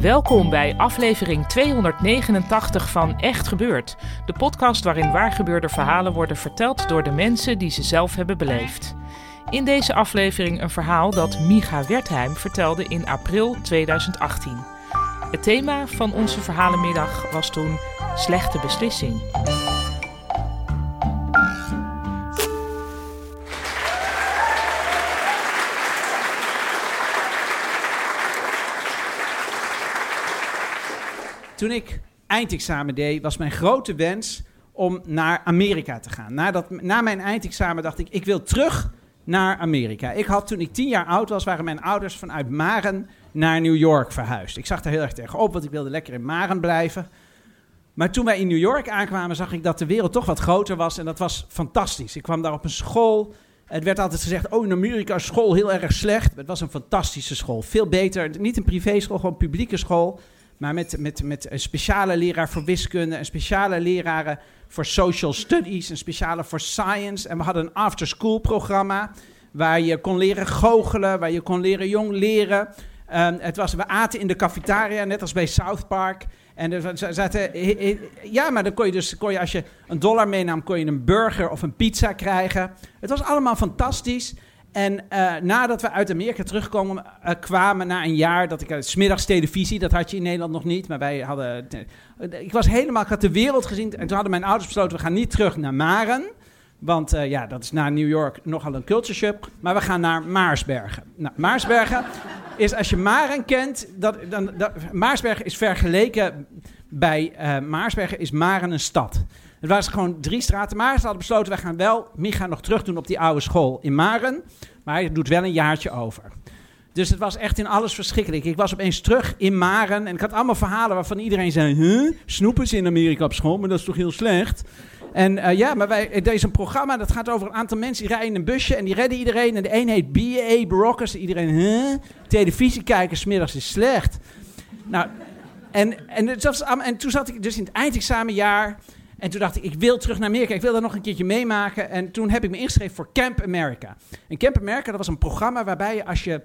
Welkom bij aflevering 289 van Echt Gebeurd. De podcast waarin waargebeurde verhalen worden verteld door de mensen die ze zelf hebben beleefd. In deze aflevering een verhaal dat Micha Wertheim vertelde in april 2018. Het thema van onze verhalenmiddag was toen slechte beslissing. Toen ik eindexamen deed, was mijn grote wens om naar Amerika te gaan. Na, dat, na mijn eindexamen dacht ik, ik wil terug naar Amerika. Ik had toen ik tien jaar oud was, waren mijn ouders vanuit Maren naar New York verhuisd. Ik zag daar heel erg tegen op, want ik wilde lekker in Maren blijven. Maar toen wij in New York aankwamen, zag ik dat de wereld toch wat groter was. En dat was fantastisch. Ik kwam daar op een school. Het werd altijd gezegd, oh in Amerika is school heel erg slecht. Het was een fantastische school. Veel beter, niet een privéschool, gewoon een publieke school. Maar met, met, met een speciale leraar voor wiskunde, een speciale leraren voor social studies, een speciale voor science. En we hadden een after-school programma waar je kon leren goochelen, waar je kon leren jong leren. Ehm, het was, we aten in de cafetaria, net als bij South Park. En er zaten, ja, maar dan kon je dus, kon je, als je een dollar meenam, kon je een burger of een pizza krijgen. Het was allemaal fantastisch. En eh, nadat we uit Amerika terugkwamen, eh, kwamen na een jaar dat ik uh, smiddags televisie, dat had je in Nederland nog niet, maar wij hadden, eh, ik was helemaal, ik had de wereld gezien en toen hadden mijn ouders besloten, we gaan niet terug naar Maren, want eh, ja, dat is na New York nogal een culture maar we gaan naar Maarsbergen. Nou, Maarsbergen is, als je Maren kent, dat, dan, Maarsbergen is vergeleken bij eh, Maarsbergen is Maren een stad. Het waren gewoon drie straten. Maar ze hadden besloten, wij gaan wel Micha nog terug doen op die oude school in Maren. Maar hij doet wel een jaartje over. Dus het was echt in alles verschrikkelijk. Ik was opeens terug in Maren en ik had allemaal verhalen waarvan iedereen zei... Huh? Snoepen ze in Amerika op school, maar dat is toch heel slecht? En uh, ja, maar wij, is een programma dat gaat over een aantal mensen die rijden in een busje en die redden iedereen. En de een heet B.A. Brockers. Iedereen, huh? Televisie kijken smiddags is slecht. Nou, en, en, was, en toen zat ik dus in het eindexamenjaar... En toen dacht ik, ik wil terug naar Amerika. Ik wil dat nog een keertje meemaken. En toen heb ik me ingeschreven voor Camp America. En Camp America, dat was een programma waarbij je als je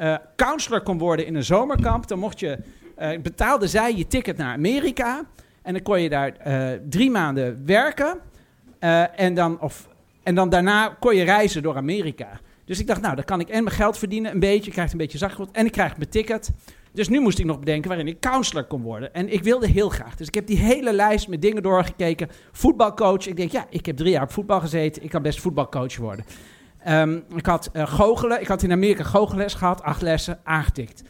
uh, counselor kon worden in een zomerkamp... dan mocht je, uh, betaalde zij je ticket naar Amerika. En dan kon je daar uh, drie maanden werken. En, dan, of, en dan daarna kon je reizen door Amerika. Dus ik dacht, nou, dan kan ik en mijn geld verdienen een beetje. Ik krijg een beetje zakgeld en ik krijg mijn ticket. Dus nu moest ik nog bedenken waarin ik counselor kon worden. En ik wilde heel graag. Dus ik heb die hele lijst met dingen doorgekeken. Voetbalcoach. Ik denk, ja, ik heb drie jaar op voetbal gezeten. Ik kan best voetbalcoach worden. Um, ik had uh, goochelen. Ik had in Amerika goochelles gehad. Acht lessen, aangetikt.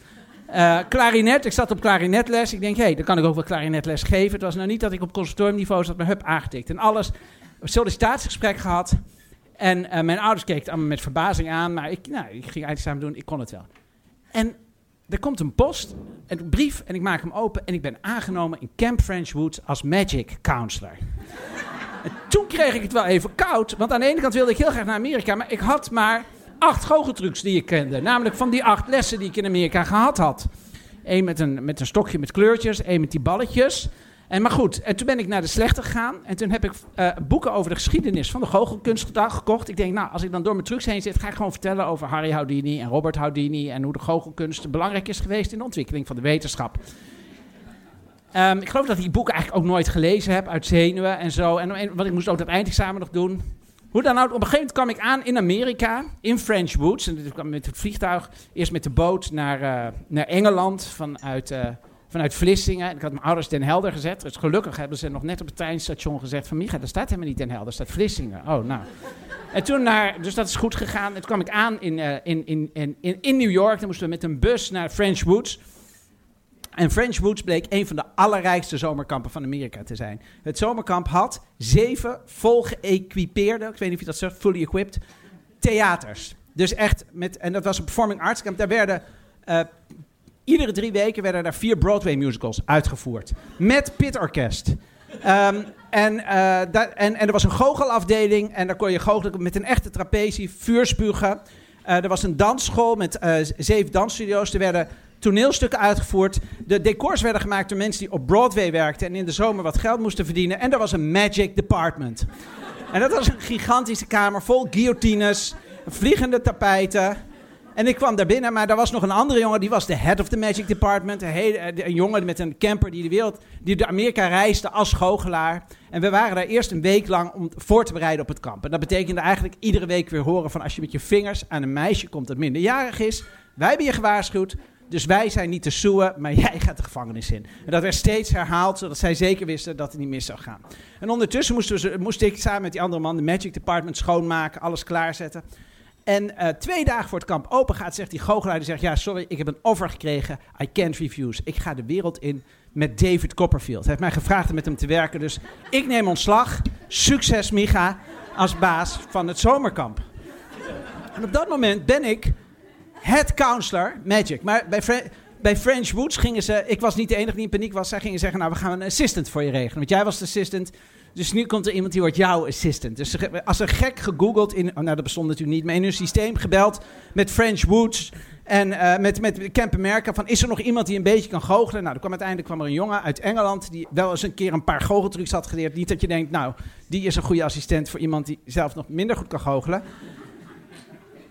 Uh, klarinet. Ik zat op klarinetles. Ik denk, hé, hey, dan kan ik ook wel klarinetles geven. Het was nou niet dat ik op conservatoriumniveau zat, maar hup, aangetikt. En alles. Sollicitatiegesprek gehad. En uh, mijn ouders keken allemaal met verbazing aan. Maar ik, nou, ik ging eindexamen doen. Ik kon het wel. En er komt een post, een brief, en ik maak hem open en ik ben aangenomen in Camp French Woods als Magic Counselor. en toen kreeg ik het wel even koud, want aan de ene kant wilde ik heel graag naar Amerika, maar ik had maar acht goocheltrucs die ik kende. Namelijk van die acht lessen die ik in Amerika gehad had. Eén met een, met een stokje met kleurtjes, één met die balletjes. En maar goed, en toen ben ik naar de slechte gegaan. En toen heb ik uh, boeken over de geschiedenis van de goochelkunst gekocht. Ik denk, nou, als ik dan door mijn trucs heen zit, ga ik gewoon vertellen over Harry Houdini en Robert Houdini. En hoe de goochelkunst belangrijk is geweest in de ontwikkeling van de wetenschap. Um, ik geloof dat ik die boeken eigenlijk ook nooit gelezen heb, uit zenuwen en zo. En, en want ik moest ook dat eindexamen nog doen. Hoe dan ook, op een gegeven moment kwam ik aan in Amerika, in French Woods. En ik kwam met het vliegtuig, eerst met de boot naar, uh, naar Engeland vanuit... Uh, vanuit Vlissingen. Ik had mijn ouders Den Helder gezet. Dus gelukkig hebben ze nog net op het treinstation gezegd van... Micha, daar staat helemaal niet Den Helder, daar staat Vlissingen. Oh, nou. En toen naar... Dus dat is goed gegaan. En toen kwam ik aan in, uh, in, in, in, in New York. Dan moesten we met een bus naar French Woods. En French Woods bleek een van de allerrijkste zomerkampen van Amerika te zijn. Het zomerkamp had zeven vol geëquipeerde, ik weet niet of je dat zegt, fully equipped, theaters. Dus echt, met, en dat was een performing arts camp. Daar werden, uh, iedere drie weken werden daar vier Broadway musicals uitgevoerd. Met pitorkest. Um, en, uh, en, en er was een goochelafdeling en daar kon je goochelen met een echte trapezie, vuurspugen. Uh, er was een dansschool met zeven dansstudio's. Er werden toneelstukken uitgevoerd. De decors werden gemaakt door mensen die op Broadway werkten en in de zomer wat geld moesten verdienen. En er was een magic department. en dat was een gigantische kamer vol guillotines, vliegende tapijten. En ik kwam daar binnen, maar daar was nog een andere jongen, die was de head of the magic department. Een, hele, een jongen met een camper die de wereld, die de Amerika reisde als goochelaar. En we waren daar eerst een week lang om voor te bereiden op het kamp. En dat betekende eigenlijk iedere week weer horen van als je met je vingers aan een meisje komt dat minderjarig is. Wij hebben je gewaarschuwd. Dus wij zijn niet te soeën, maar jij gaat de gevangenis in. En dat werd steeds herhaald, zodat zij zeker wisten dat het niet mis zou gaan. En ondertussen moesten moest ik samen met die andere man de Magic Department schoonmaken, alles klaarzetten. En uh, twee dagen voor het kamp open gaat, zegt die goochelaar, zegt, ja, sorry, ik heb een offer gekregen, I can't refuse. Ik ga de wereld in met David Copperfield. Hij heeft mij gevraagd om met hem te werken, dus ik neem ontslag. Succes, Micha, als baas van het zomerkamp. En op dat moment ben ik het counselor Magic. Maar bij, bij French Woods gingen ze... Ik was niet de enige die in paniek was. Zij gingen zeggen, nou, we gaan een assistant voor je regelen. Want jij was de assistant. Dus nu komt er iemand die wordt jouw assistant. Dus als er gek gegoogeld in... Oh, nou, dat bestond natuurlijk niet. Maar in hun systeem gebeld met French Woods... En uh, met, met Camp America van, is er nog iemand die een beetje kan goochelen? Nou, er kwam uiteindelijk kwam er een jongen uit Engeland... die wel eens een keer een paar goocheltrucs had geleerd. Niet dat je denkt, nou, die is een goede assistent... voor iemand die zelf nog minder goed kan goochelen.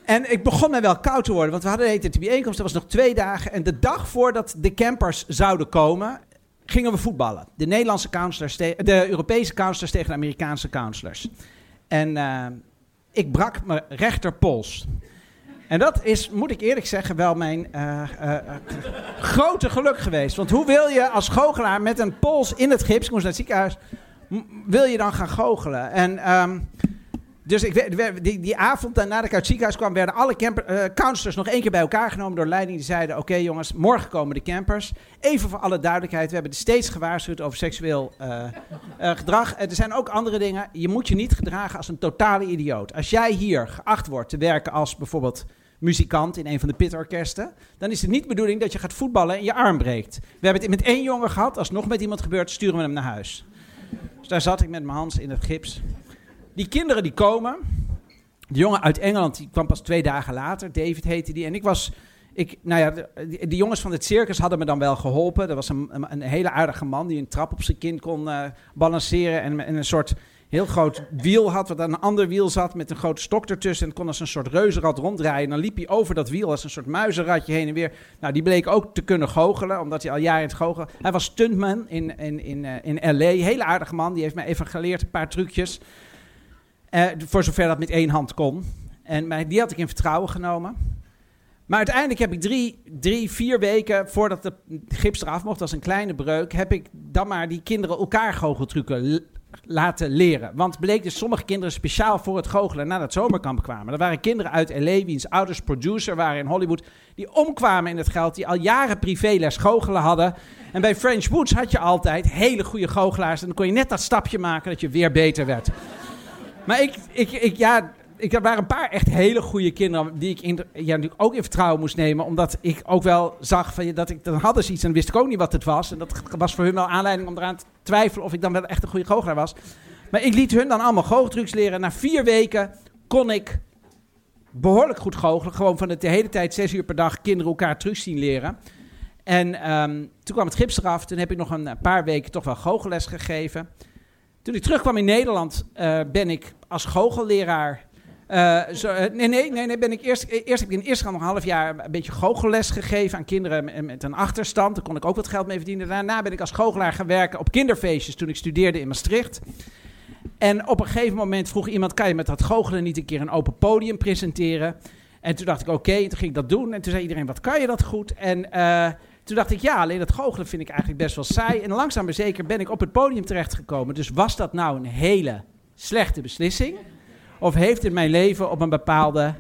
En ik begon me wel koud te worden, want we hadden de bijeenkomst, dat was nog twee dagen. En de dag voordat de campers zouden komen, gingen we voetballen. De Nederlandse counselors, de Europese counselors tegen de Amerikaanse counselors. En uh, ik brak mijn rechterpols. En dat is, moet ik eerlijk zeggen, wel mijn uh, uh, grote geluk geweest. Want hoe wil je als goochelaar met een pols in het gips, ik moest naar het ziekenhuis, wil je dan gaan goochelen? En um, dus ik, die, die avond nadat ik uit het ziekenhuis kwam, werden alle camper, uh, counselors nog één keer bij elkaar genomen door leiding. Die zeiden: Oké jongens, morgen komen de campers. Even voor alle duidelijkheid: we hebben steeds gewaarschuwd over seksueel uh, uh, gedrag. er zijn ook andere dingen. Je moet je niet gedragen als een totale idioot. Als jij hier geacht wordt te werken als bijvoorbeeld muzikant in een van de pitorkesten, dan is het niet de bedoeling dat je gaat voetballen en je arm breekt. We hebben het met één jongen gehad. Als het nog met iemand gebeurt, sturen we hem naar huis. Dus daar zat ik met mijn Hans in het gips. Die kinderen die komen. De jongen uit Engeland die kwam pas twee dagen later. David heette die. En ik was. Ik, nou ja, de, de jongens van het circus hadden me dan wel geholpen. Er was een, een, hele aardige man die een trap op zijn kind kon uh, balanceren. En, en, een soort heel groot wiel had, wat aan een ander wiel zat met een grote stok ertussen. En kon als een soort reuzenrad ronddraaien. En dan liep hij over dat wiel als een soort muizenradje heen en weer. Nou, die bleek ook te kunnen goochelen, omdat hij al jaren het goochelen... Hij was stuntman in, in, in, uh, in L.A. Hele aardige man, die heeft mij even geleerd, een paar trucjes. Uh, voor zover dat met één hand kon. En die had ik in vertrouwen genomen. Maar uiteindelijk heb ik drie, drie, vier weken voordat de gips eraf mocht, als een kleine breuk, heb ik dan maar die kinderen elkaar goocheltrucken laten leren. Want bleek dus sommige kinderen speciaal voor het goochelen naar dat zomerkamp kwamen. Er waren kinderen uit L.A. wiens ouders producer waren in Hollywood, die omkwamen in het geld, die al jaren privéles goochelen hadden. En bij French Woods had je altijd hele goede goochelaars en dan kon je net dat stapje maken dat je weer beter werd. Maar ik, ik, ik, ja, ik, er waren een paar echt hele goede kinderen die ik ja, natuurlijk ook in vertrouwen moest nemen. Omdat ik ook wel zag van, dat ik, dan hadden ze iets en wist ik ook niet wat het was. En dat was voor hun wel aanleiding om eraan te twijfelen of ik dan wel echt een goede goochelaar was. Maar ik liet hun dan allemaal goocheltrucs leren. Na vier weken kon ik behoorlijk goed goochelen. Gewoon van de hele tijd zes uur per dag kinderen elkaar trucs zien leren. En um, toen kwam het gips eraf. Toen heb ik nog een paar weken toch wel goochelles gegeven. Toen ik terugkwam in Nederland, uh, ben ik als goochelleraar. Zo, uh, nee, nee, nee, ben ik eerst, eerst heb ik in eerste nog een half jaar een beetje goochelles gegeven aan kinderen met, met, een achterstand. Daar kon ik ook wat geld mee verdienen. Daarna ben ik als goochelaar gaan werken op kinderfeestjes toen ik studeerde in Maastricht. En op een gegeven moment vroeg iemand: kan je met dat goochelen niet een keer een open podium presenteren? En toen dacht ik: oké, okay. toen ging ik dat doen. En toen zei iedereen: wat kan je dat goed? En toen dacht ik, ja, alleen dat goochelen vind ik eigenlijk best wel saai. En langzaam maar zeker ben ik op het podium terechtgekomen. Dus was dat nou een hele slechte beslissing? Of heeft het mijn leven op een bepaalde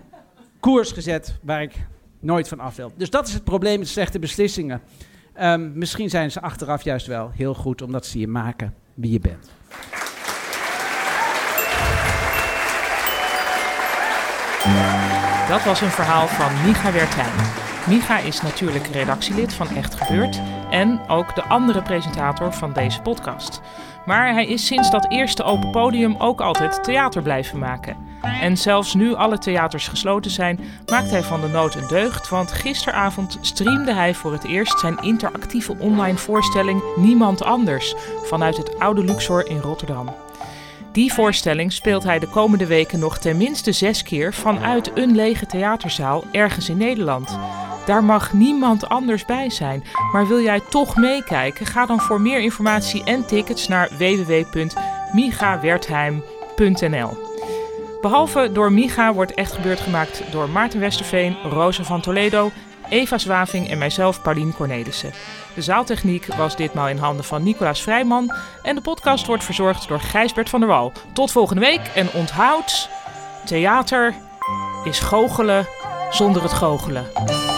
koers gezet waar ik nooit van af wil? Dus dat is het probleem met slechte beslissingen. Ehm, misschien zijn ze achteraf juist wel heel goed, omdat ze je maken wie je bent. Dat was een verhaal van Micha Wertheim. Micha is natuurlijk redactielid van Echt Gebeurd en ook de andere presentator van deze podcast. Maar hij is sinds dat eerste open podium ook altijd theater blijven maken. En zelfs nu alle theaters gesloten zijn, maakt hij van de nood een deugd. Want gisteravond streamde hij voor het eerst zijn interactieve online voorstelling Niemand Anders vanuit het oude Luxor in Rotterdam. Die voorstelling speelt hij de komende weken nog tenminste zes keer vanuit een lege theaterzaal ergens in Nederland. Daar mag niemand anders bij zijn. Maar wil jij toch meekijken? Ga dan voor meer informatie en tickets naar www.migawertheim.nl. Behalve door Miga wordt echt gebeurd gemaakt door Maarten Westerveen, Rosa van Toledo, Eva Zwaving en mijzelf, Paulien Cornelissen. De zaaltechniek was ditmaal in handen van Nicolaas Vrijman en de podcast wordt verzorgd door Gijsbert van der Wal. Tot volgende week en onthoud, theater is goochelen zonder het goochelen.